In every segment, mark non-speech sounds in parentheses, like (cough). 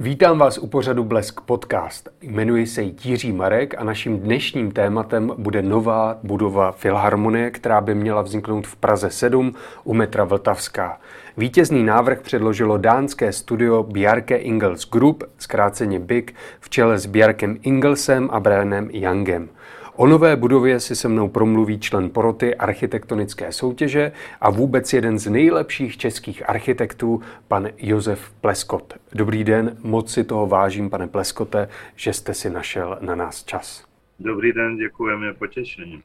Vítám vás u pořadu Blesk Podcast. Jmenuji se Jiří Marek a naším dnešním tématem bude nová budova Filharmonie, která by měla vzniknout v Praze 7 u metra Vltavská. Vítězný návrh předložilo dánské studio Bjarke Ingels Group, zkráceně BIG, v čele s Bjarkem Ingelsem a Brianem Youngem. O nové budově si se mnou promluví člen poroty architektonické soutěže a vůbec jeden z nejlepších českých architektů, pan Josef Pleskot. Dobrý den, moc si toho vážím, pane Pleskote, že jste si našel na nás čas. Dobrý den, děkujeme, potěšení.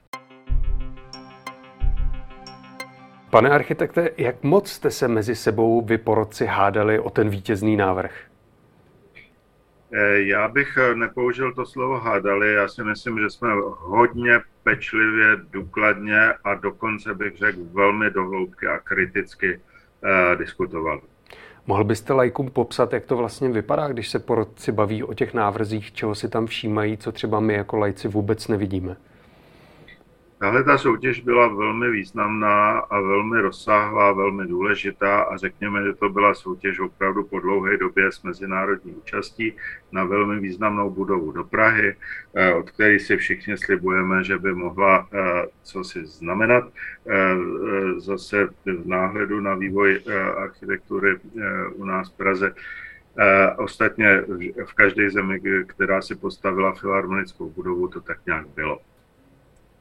Pane architekte, jak moc jste se mezi sebou vy porodci hádali o ten vítězný návrh? Eh, já bych eh, nepoužil to slovo hádali, já si myslím, že jsme hodně pečlivě, důkladně a dokonce bych řekl velmi dohloubky a kriticky uh, diskutovali. Mohl byste lajkům popsat, jak to vlastně vypadá, když se porodci baví o těch návrzích, čeho si tam všímají, co třeba my jako lajci vůbec nevidíme? Tahle ta soutěž byla velmi významná a velmi rozsáhlá, velmi důležitá a řekněme, že to byla soutěž opravdu po dlouhé době s mezinárodní účastí na velmi významnou budovu do Prahy, eh, od které si všichni slibujeme, že by mohla eh, co si znamenat. Eh, zase v náhledu na vývoj architektury u nás v Praze Ostatně v každé zemi, která si postavila filharmonickou budovu, to tak nějak bylo.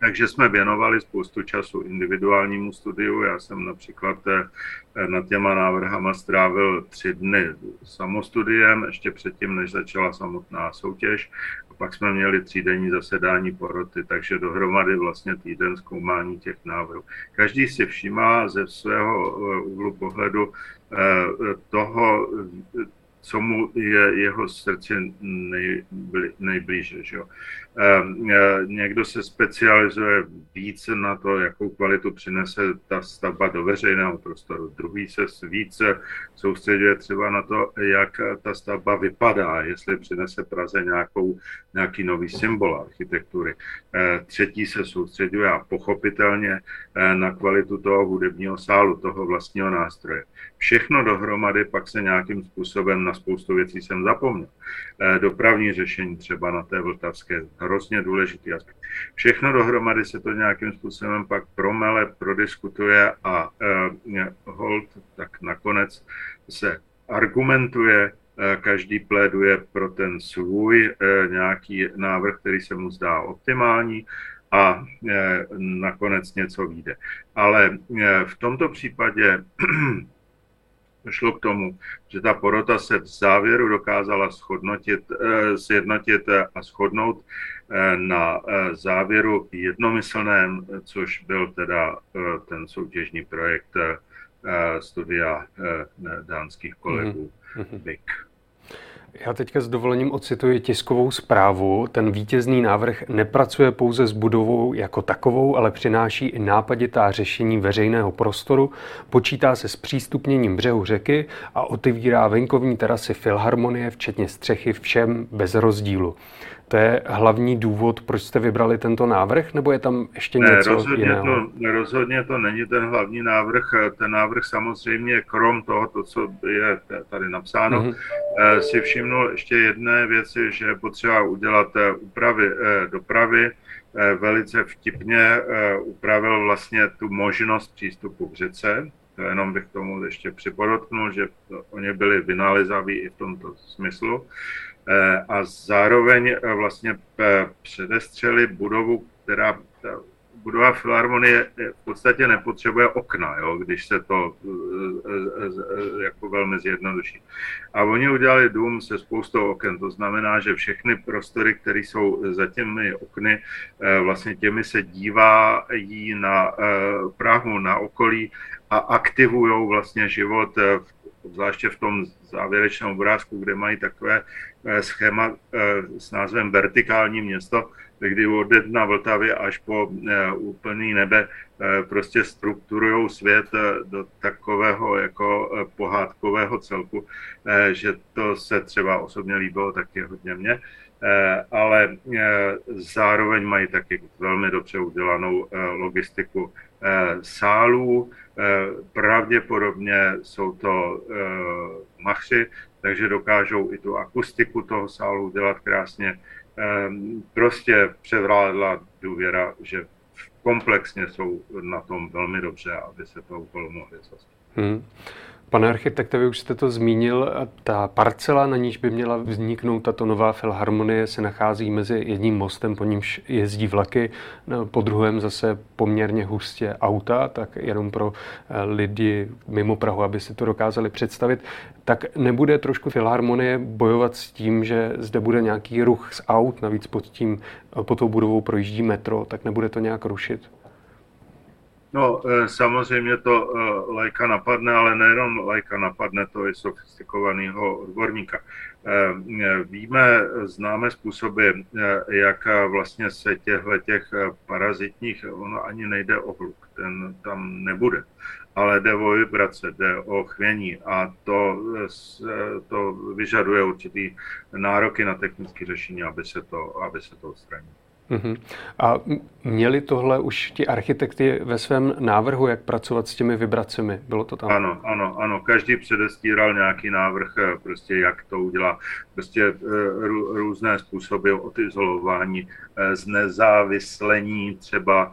Takže jsme věnovali spoustu času individuálnímu studiu. Já jsem například eh, nad těma návrhama strávil tři dny samostudiem, ještě předtím, než začala samotná soutěž. A pak jsme měli třídenní zasedání poroty, takže dohromady vlastně týden zkoumání těch návrhů. Každý si všímá ze svého eh, úhlu pohledu eh, toho, co mu je jeho nejblí, nejblíže. Že jo? Ehm, e, někdo se specializuje více na to, jakou kvalitu přinese ta stavba do veřejného prostoru. Druhý se více soustředuje třeba na to, jak ta stavba vypadá, jestli přinese Praze nějakou, nějaký nový symbol architektury. E, třetí se soustředuje a pochopitelně e, na kvalitu toho hudebního sálu, toho vlastního nástroje. Všechno dohromady pak se nějakým způsobem na spoustu věcí jsem zapomněl. Dopravní řešení třeba na té Vltavské hrozně důležitý aspekt. Všechno dohromady se to nějakým způsobem pak promele, prodiskutuje a e, hold tak nakonec se argumentuje, e, každý pléduje pro ten svůj e, nějaký návrh, který se mu zdá optimální a nakonec něco vyjde. Ale v tomto případě (clears throat) došlo k tomu, že ta porota se v závěru dokázala shodnotit, eh, sjednotit a shodnout eh, na eh, závěru jednomyslném, což byl teda ten soutěžní projekt studia dánských kolegů mm-hmm. BIC. Já teďka s dovolením ocituji tiskovou zprávu. Ten vítězný návrh nepracuje pouze s budovou jako takovou, ale přináší i nápaditá řešení veřejného prostoru, počítá se s přístupněním břehu řeky a otevírá venkovní terasy Filharmonie, včetně střechy všem bez rozdílu. To je hlavní důvod, proč jste vybrali tento návrh, nebo je tam ještě ne, něco rozhodně jiného? To, rozhodně to není ten hlavní návrh. Ten návrh samozřejmě, krom toho, to, co je tady napsáno, mm-hmm. si všimnul ještě jedné věci, že je potřeba udělat eh, úpravy eh, dopravy. Velice vtipně upravil vlastně tu možnost přístupu k řece, to jenom bych tomu ještě připodotknul, že oni byli vynalezaví i v tomto smyslu. Eh, a zároveň eh, vlastně eh, předestřeli budovu, která budova filharmonie v podstatě nepotřebuje okna, jo, když se to jako velmi zjednoduší. A oni udělali dům se spoustou oken, to znamená, že všechny prostory, které jsou za těmi okny, vlastně těmi se dívají na Prahu, na okolí a aktivují vlastně život, zvláště v tom závěrečném obrázku, kde mají takové Eh, schéma eh, s názvem Vertikální město, kdy od na Vltavě až po eh, úplný nebe prostě strukturují svět do takového jako pohádkového celku, že to se třeba osobně líbilo taky hodně mě, ale zároveň mají taky velmi dobře udělanou logistiku sálů. Pravděpodobně jsou to machři, takže dokážou i tu akustiku toho sálu dělat krásně. Prostě převládla důvěra, že komplexně jsou na tom velmi dobře, aby se to úkolu mohli zastupit. Hmm. Pane architekte, vy už jste to zmínil, ta parcela, na níž by měla vzniknout tato nová filharmonie, se nachází mezi jedním mostem, po nímž jezdí vlaky, no, po druhém zase poměrně hustě auta, tak jenom pro eh, lidi mimo Prahu, aby si to dokázali představit. Tak nebude trošku filharmonie bojovat s tím, že zde bude nějaký ruch z aut, navíc pod tím, pod tou budovou projíždí metro, tak nebude to nějak rušit? No, eh, samozřejmě to eh, lajka napadne, ale nejenom lajka napadne, to je sofistikovaného odborníka. Eh, víme, známe způsoby, jak vlastně se těchto těch parazitních, ono ani nejde o hluk, ten tam nebude, ale jde o vibrace, jde o chvění a to, to vyžaduje určitý nároky na technické řešení, aby se to, aby se to odstranilo. Uh-huh. A měli tohle už ti architekti ve svém návrhu, jak pracovat s těmi vibracemi? Bylo to tam? Ano, ano, ano. Každý předestíral nějaký návrh, eh, prostě jak to udělá. Prostě eh, rů, různé způsoby odizolování, eh, znezávislení třeba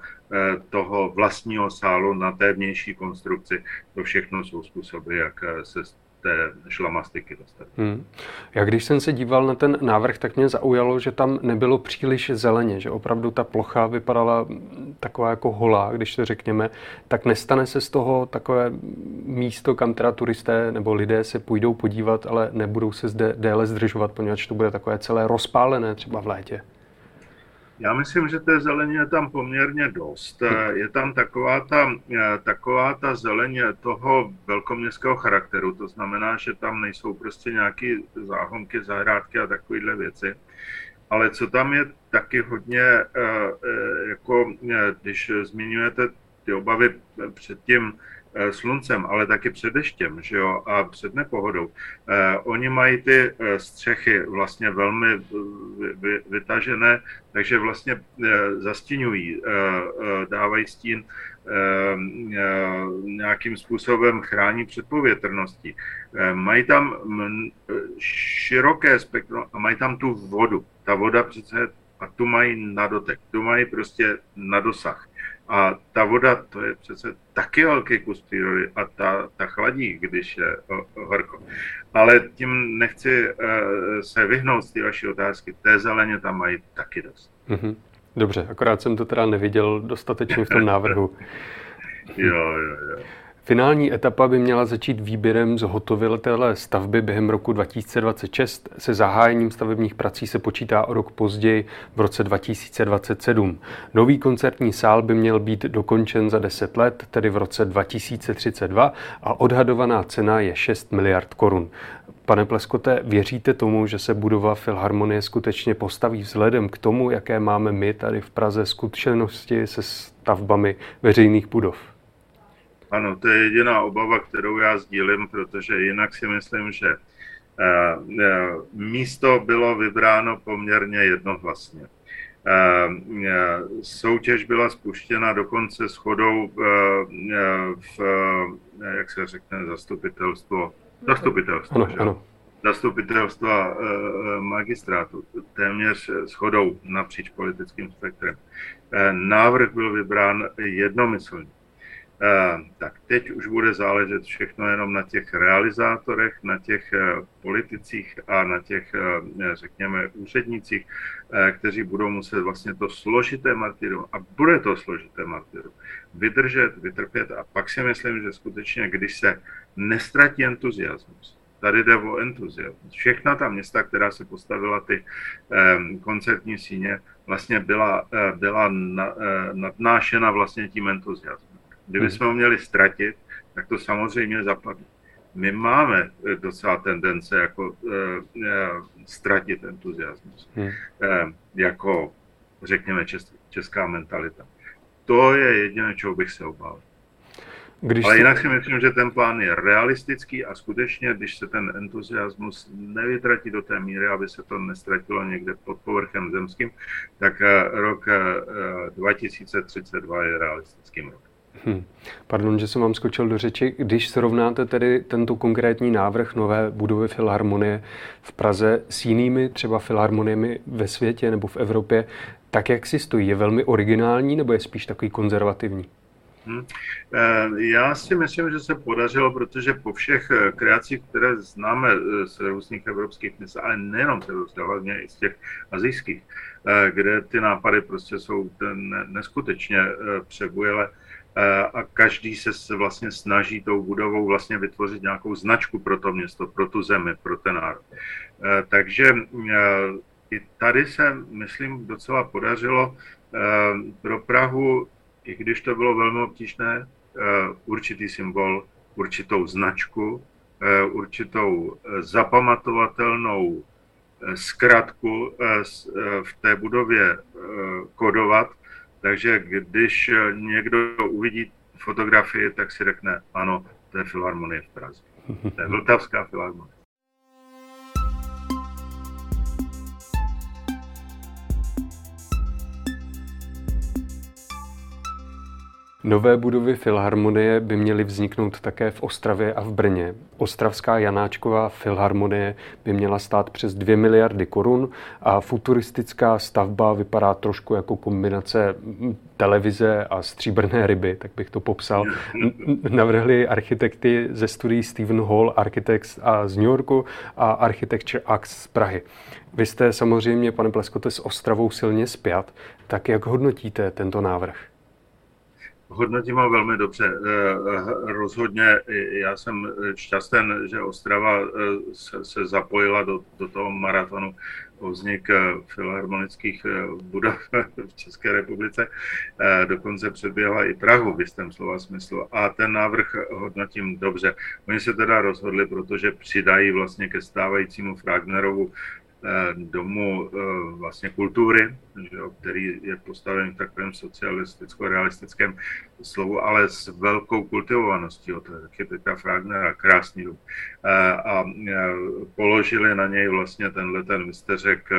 toho vlastního sálu na té vnější konstrukci. To všechno jsou způsoby, jak se té šlamastiky dostat. Hmm. Já když jsem se díval na ten návrh, tak mě zaujalo, že tam nebylo příliš zeleně, že opravdu ta plocha vypadala taková jako holá, když to řekněme, tak nestane se z toho takové místo, kam teda turisté nebo lidé se půjdou podívat, ale nebudou se zde déle zdržovat, poněvadž to bude takové celé rozpálené třeba v létě. Já myslím, že té zeleně je tam poměrně dost. Je tam taková ta, taková ta zeleně toho velkoměstského charakteru, to znamená, že tam nejsou prostě nějaké záhonky, zahrádky a takovéhle věci. Ale co tam je taky hodně, eh, eh, jako eh, když zmiňujete ty obavy před tím, Eh, sluncem, ale taky před deštěm že jo, a před nepohodou. Eh, oni mají ty eh, střechy vlastně velmi vytažené, takže vlastně zastínují, dávají stín, nějakým způsobem chrání před povětrností. Mají tam široké spektrum a mají tam tu vodu. Ta voda přece a tu mají na dotek, tu mají prostě na dosah. A ta voda, to je přece taky velký kus přírody a ta, ta chladí, když je horko. Ale tím nechci uh, se vyhnout z té vaší otázky. Té zeleně tam mají taky dost. Mm-hmm. Dobře, akorát jsem to teda neviděl dostatečně v tom návrhu. (laughs) jo, jo, jo. Finální etapa by měla začít výběrem zhotovitele stavby během roku 2026. Se zahájením stavebních prací se počítá o rok později v roce 2027. Nový koncertní sál by měl být dokončen za 10 let, tedy v roce 2032 a odhadovaná cena je 6 miliard korun. Pane Pleskote, věříte tomu, že se budova Filharmonie skutečně postaví vzhledem k tomu, jaké máme my tady v Praze zkušenosti se stavbami veřejných budov? Ano, to je jediná obava, kterou já sdílím, protože jinak si myslím, že eh, eh, místo bylo vybráno poměrně jednohlasně. Eh, soutěž byla spuštěna dokonce shodou v, jak se řekne, zastupitelstvo, zastupitelstvo, ano, že? ano. zastupitelstva magistrátu, téměř shodou napříč politickým spektrem. Návrh byl vybrán jednomyslně. Eh, tak teď už bude záležet všechno jenom na těch realizátorech, na těch eh, politicích a na těch, eh, řekněme, úřednících, kteří budou muset vlastně to složité martyru, a bude to složité martyru, vydržet, vytrpět a pak si myslím, že skutečně, když se nestratí entuziasmus, tady jde o entuziasmus. Všechna ta města, která se postavila ty koncertní síně, vlastně byla, byla nadnášena vlastně tím entuziasmem. Kdyby jsme ho měli ztratit, tak to samozřejmě zapadne. My máme eh, docela tendence jako uh, uh, ztratit entuziasmus, hmm. uh, jako řekněme čes, česká mentalita. To je jediné, čeho bych se obával. Když Ale jinak si myslím, že ten plán je realistický a skutečně, když se ten entuziasmus nevytratí do té míry, aby se to nestratilo někde pod povrchem zemským, tak rok 2032 je realistickým rokem. Hmm. Pardon, že jsem vám skočil do řeči. Když srovnáte tedy tento konkrétní návrh nové budovy Filharmonie v Praze s jinými třeba filharmoniemi ve světě nebo v Evropě, tak jak si stojí? Je velmi originální nebo je spíš takový konzervativní? Hmm. Já si myslím, že se podařilo, protože po všech eh, kreacích, které známe eh, z různých evropských měst, ale nejenom z evropských, hlavně i z těch azijských, kde ty nápady prostě jsou neskutečně přebujele a každý se vlastně snaží tou budovou vlastně vytvořit nějakou značku pro to město, pro tu zemi, pro ten národ. Takže i tady se, myslím, docela podařilo pro Prahu i když to bylo velmi obtížné, eh, určitý symbol, určitou značku, eh, určitou eh, zapamatovatelnou zkratku v té budově kodovat. Takže když někdo uvidí fotografii, tak si řekne, ano, to je Filharmonie v Praze. To je Vltavská filharmonie. Nové budovy Filharmonie by měly vzniknout také v Ostravě a v Brně. Ostravská Janáčková Filharmonie by měla stát přes 2 miliardy korun a futuristická stavba vypadá trošku jako kombinace televize a stříbrné ryby, tak bych to popsal. Navrhli architekty ze studií Stephen Hall Architects a z New Yorku a Architecture Act z Prahy. Vy jste samozřejmě, pane Pleskote, s Ostravou silně spjat, tak jak hodnotíte tento návrh? Hodnotím ho velmi dobře. Eh, eh, rozhodně já jsem šťasten, že Ostrava eh, se, se zapojila do, do toho maratonu o vznik filharmonických budov (laughs) v České republice. Dokonce předběhla i Prahu v jistém slova smyslu. A ten návrh hodnotím dobře. Oni se teda rozhodli, protože přidají vlastně ke stávajícímu Fragnerovu Eh, domu eh, vlastně kultury, který je postaven v takovém socialisticko-realistickém slovu, ale s velkou kultivovaností od architekta Fragnera, krásný dům. Eh, a položili na něj vlastně tenhle ten misteřek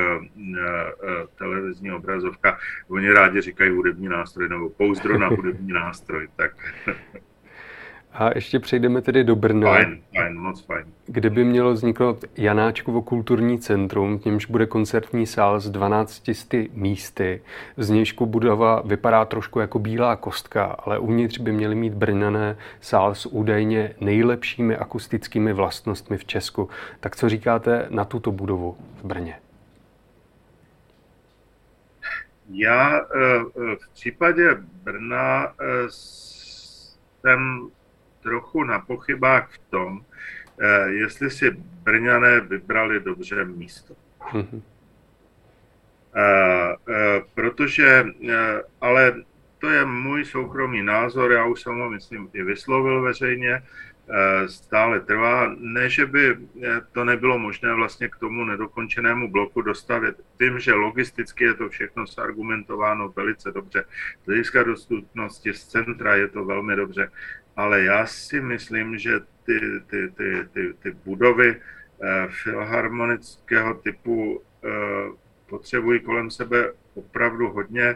televizní obrazovka. Oni rádi říkají hudební nástroj nebo pouzdro na hudební nástroj. Tak (laughs) a ještě přejdeme tedy do Brna. Fajn, fajn, moc fajn. Kde by mělo vzniknout Janáčkovo kulturní centrum, v němž bude koncertní sál s 12 místy. Znějšku budova vypadá trošku jako bílá kostka, ale uvnitř by měly mít brněné sál s údajně nejlepšími akustickými vlastnostmi v Česku. Tak co říkáte na tuto budovu v Brně? Já eh, eh, v případě Brna eh, jsem trochu na pochybách v tom, eh, jestli si Brňané vybrali dobře místo. Mm-hmm. Protože, ale to je můj soukromý názor, já už jsem ho, myslím, i vyslovil veřejně, stále trvá. Ne, že by to nebylo možné vlastně k tomu nedokončenému bloku dostavit. Tím, že logisticky je to všechno zargumentováno velice dobře. Z hlediska dostupnosti z centra je to velmi dobře ale já si myslím, že ty, ty, ty, ty, ty budovy eh, filharmonického typu eh, potřebují kolem sebe opravdu hodně,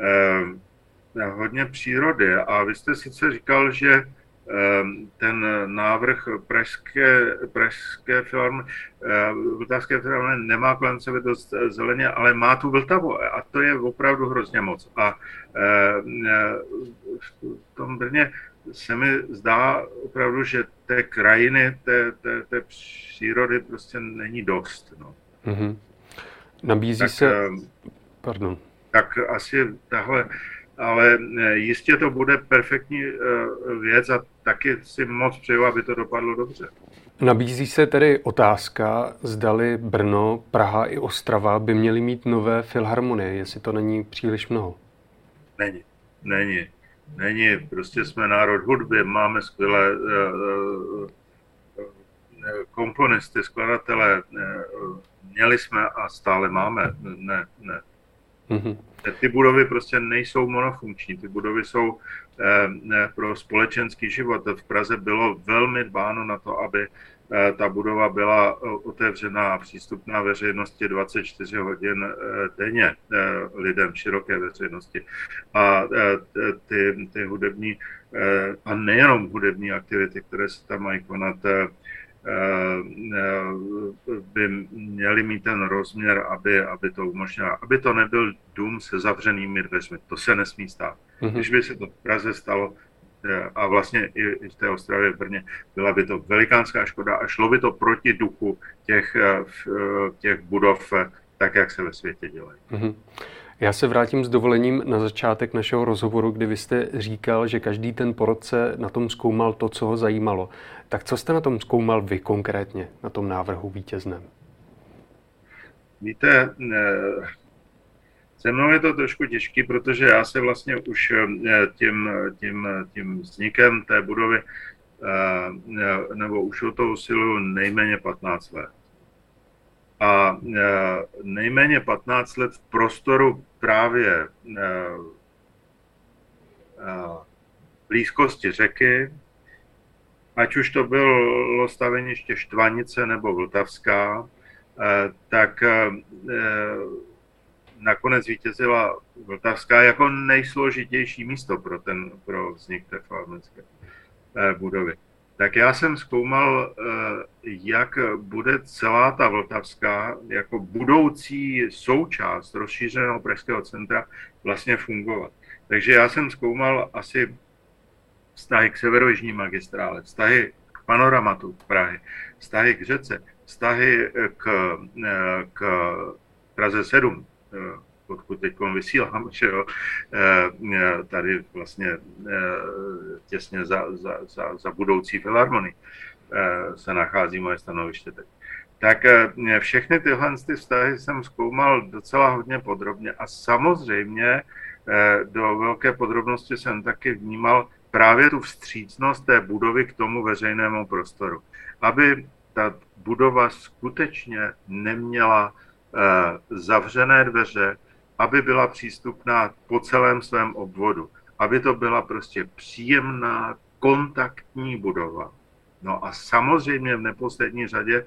eh, hodně přírody. A vy jste sice říkal, že ten návrh pražské, pražské filharmonie, vltavské filharmonie nemá kolem sebe dost zeleně, ale má tu Vltavu a to je opravdu hrozně moc. A v tom Brně se mi zdá opravdu, že té krajiny, té, té, té přírody prostě není dost. No. Mm-hmm. Nabízí tak, se... Eh, Pardon. Tak asi tahle, ale eh, jistě to bude perfektní eh, věc a taky si moc přeju, aby to dopadlo dobře. Nabízí se tedy otázka, zdali Brno, Praha i Ostrava by měly mít nové filharmonie, jestli to není příliš mnoho. Není, není není, prostě jsme národ hudby, máme skvělé uh, uh, komponisty, skladatele, měli jsme a stále máme, ne, ne. Mm-hmm. Ty budovy prostě nejsou monofunkční, ty budovy jsou eh, pro společenský život. V Praze bylo velmi dbáno na to, aby ta budova byla otevřená a přístupná veřejnosti 24 hodin denně lidem široké veřejnosti. A ty, ty hudební a nejenom hudební aktivity, které se tam mají konat, by měly mít ten rozměr, aby, aby to umožnilo, aby to nebyl dům se zavřenými dveřmi. To se nesmí stát. Mm-hmm. Když by se to v Praze stalo, eh, a vlastně i v té Ostravě v Brně, byla by to velikánská škoda a šlo by to proti duchu těch, eh, těch budov, eh, tak jak se ve světě dělají. Mm-hmm. Já se vrátím s dovolením na začátek našeho rozhovoru, kdy vy jste říkal, že každý ten porodce na tom zkoumal to, co ho zajímalo. Tak co jste na tom zkoumal vy konkrétně, na tom návrhu vítězném? Víte, se mnou je to trošku těžké, protože já se vlastně už eh, tím, tím, tím vznikem té budovy eh, nebo už o to usiluju nejméně 15 let. A eh, nejméně 15 let v prostoru právě blízkosti řeky, ať už to bylo staveniště Štvanice nebo Vltavská, tak nakonec vítězila Vltavská jako nejsložitější místo pro, ten, pro vznik té filharmonické eh, budovy. Tak já jsem zkoumal, eh, jak bude celá ta Vltavská jako budoucí součást rozšířeného Pražského centra vlastně fungovat. Takže já jsem zkoumal asi vztahy k severojižní magistrále, vztahy k panoramatu Prahy, vztahy k řece, vztahy k, eh, k Praze 7, Eh, odkud teď vysílám, (laughs) že jo, eh, tady vlastně eh, těsně za, za, za, za budoucí filharmonii se nachází moje stanoviště teď. Tak všechny tyhle ty vztahy jsem zkoumal docela hodně podrobně a samozřejmě do velké podrobnosti jsem taky vnímal právě tu vstřícnost té budovy k tomu veřejnému prostoru. Aby ta budova skutečně neměla Eh, zavřené dveře, aby byla přístupná po celém svém obvodu, aby to byla prostě příjemná, kontaktní budova. No a samozřejmě v neposlední řadě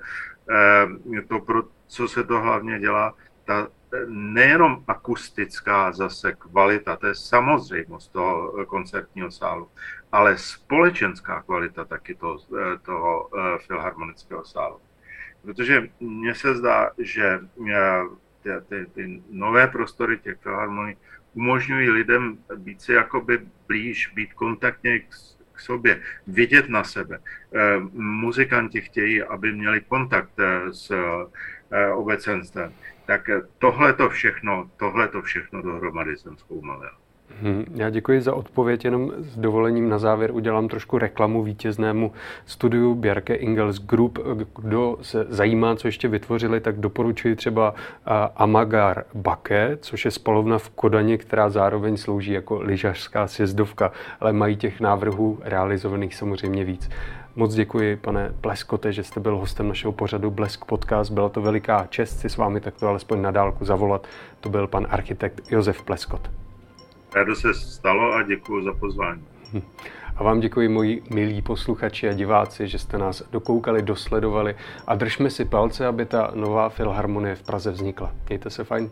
eh, to, pro co se to hlavně dělá, ta nejenom akustická zase kvalita, to je samozřejmost toho koncertního sálu, ale společenská kvalita taky to, eh, toho filharmonického sálu. Protože mně se zdá, že eh, ty, ty, ty nové prostory těch filharmonií umožňují lidem být si jakoby blíž, být kontaktně k, k sobě, vidět na sebe. Eh, muzikanti chtějí, aby měli kontakt eh, s obecenstvem. Tak tohle to všechno, tohle to všechno dohromady jsem zkoumal. Hmm, já děkuji za odpověď, jenom s dovolením na závěr udělám trošku reklamu vítěznému studiu Bjarke Ingels Group. Kdo se zajímá, co ještě vytvořili, tak doporučuji třeba Amagar Bake, což je spalovna v Kodani, která zároveň slouží jako lyžařská sjezdovka, ale mají těch návrhů realizovaných samozřejmě víc. Moc děkuji, pane Pleskote, že jste byl hostem našeho pořadu Blesk Podcast. Byla to veliká čest si s vámi takto alespoň na dálku zavolat. To byl pan architekt Josef Pleskot. Rádo se stalo a děkuji za pozvání. A vám děkuji, moji milí posluchači a diváci, že jste nás dokoukali, dosledovali a držme si palce, aby ta nová filharmonie v Praze vznikla. Mějte se fajn.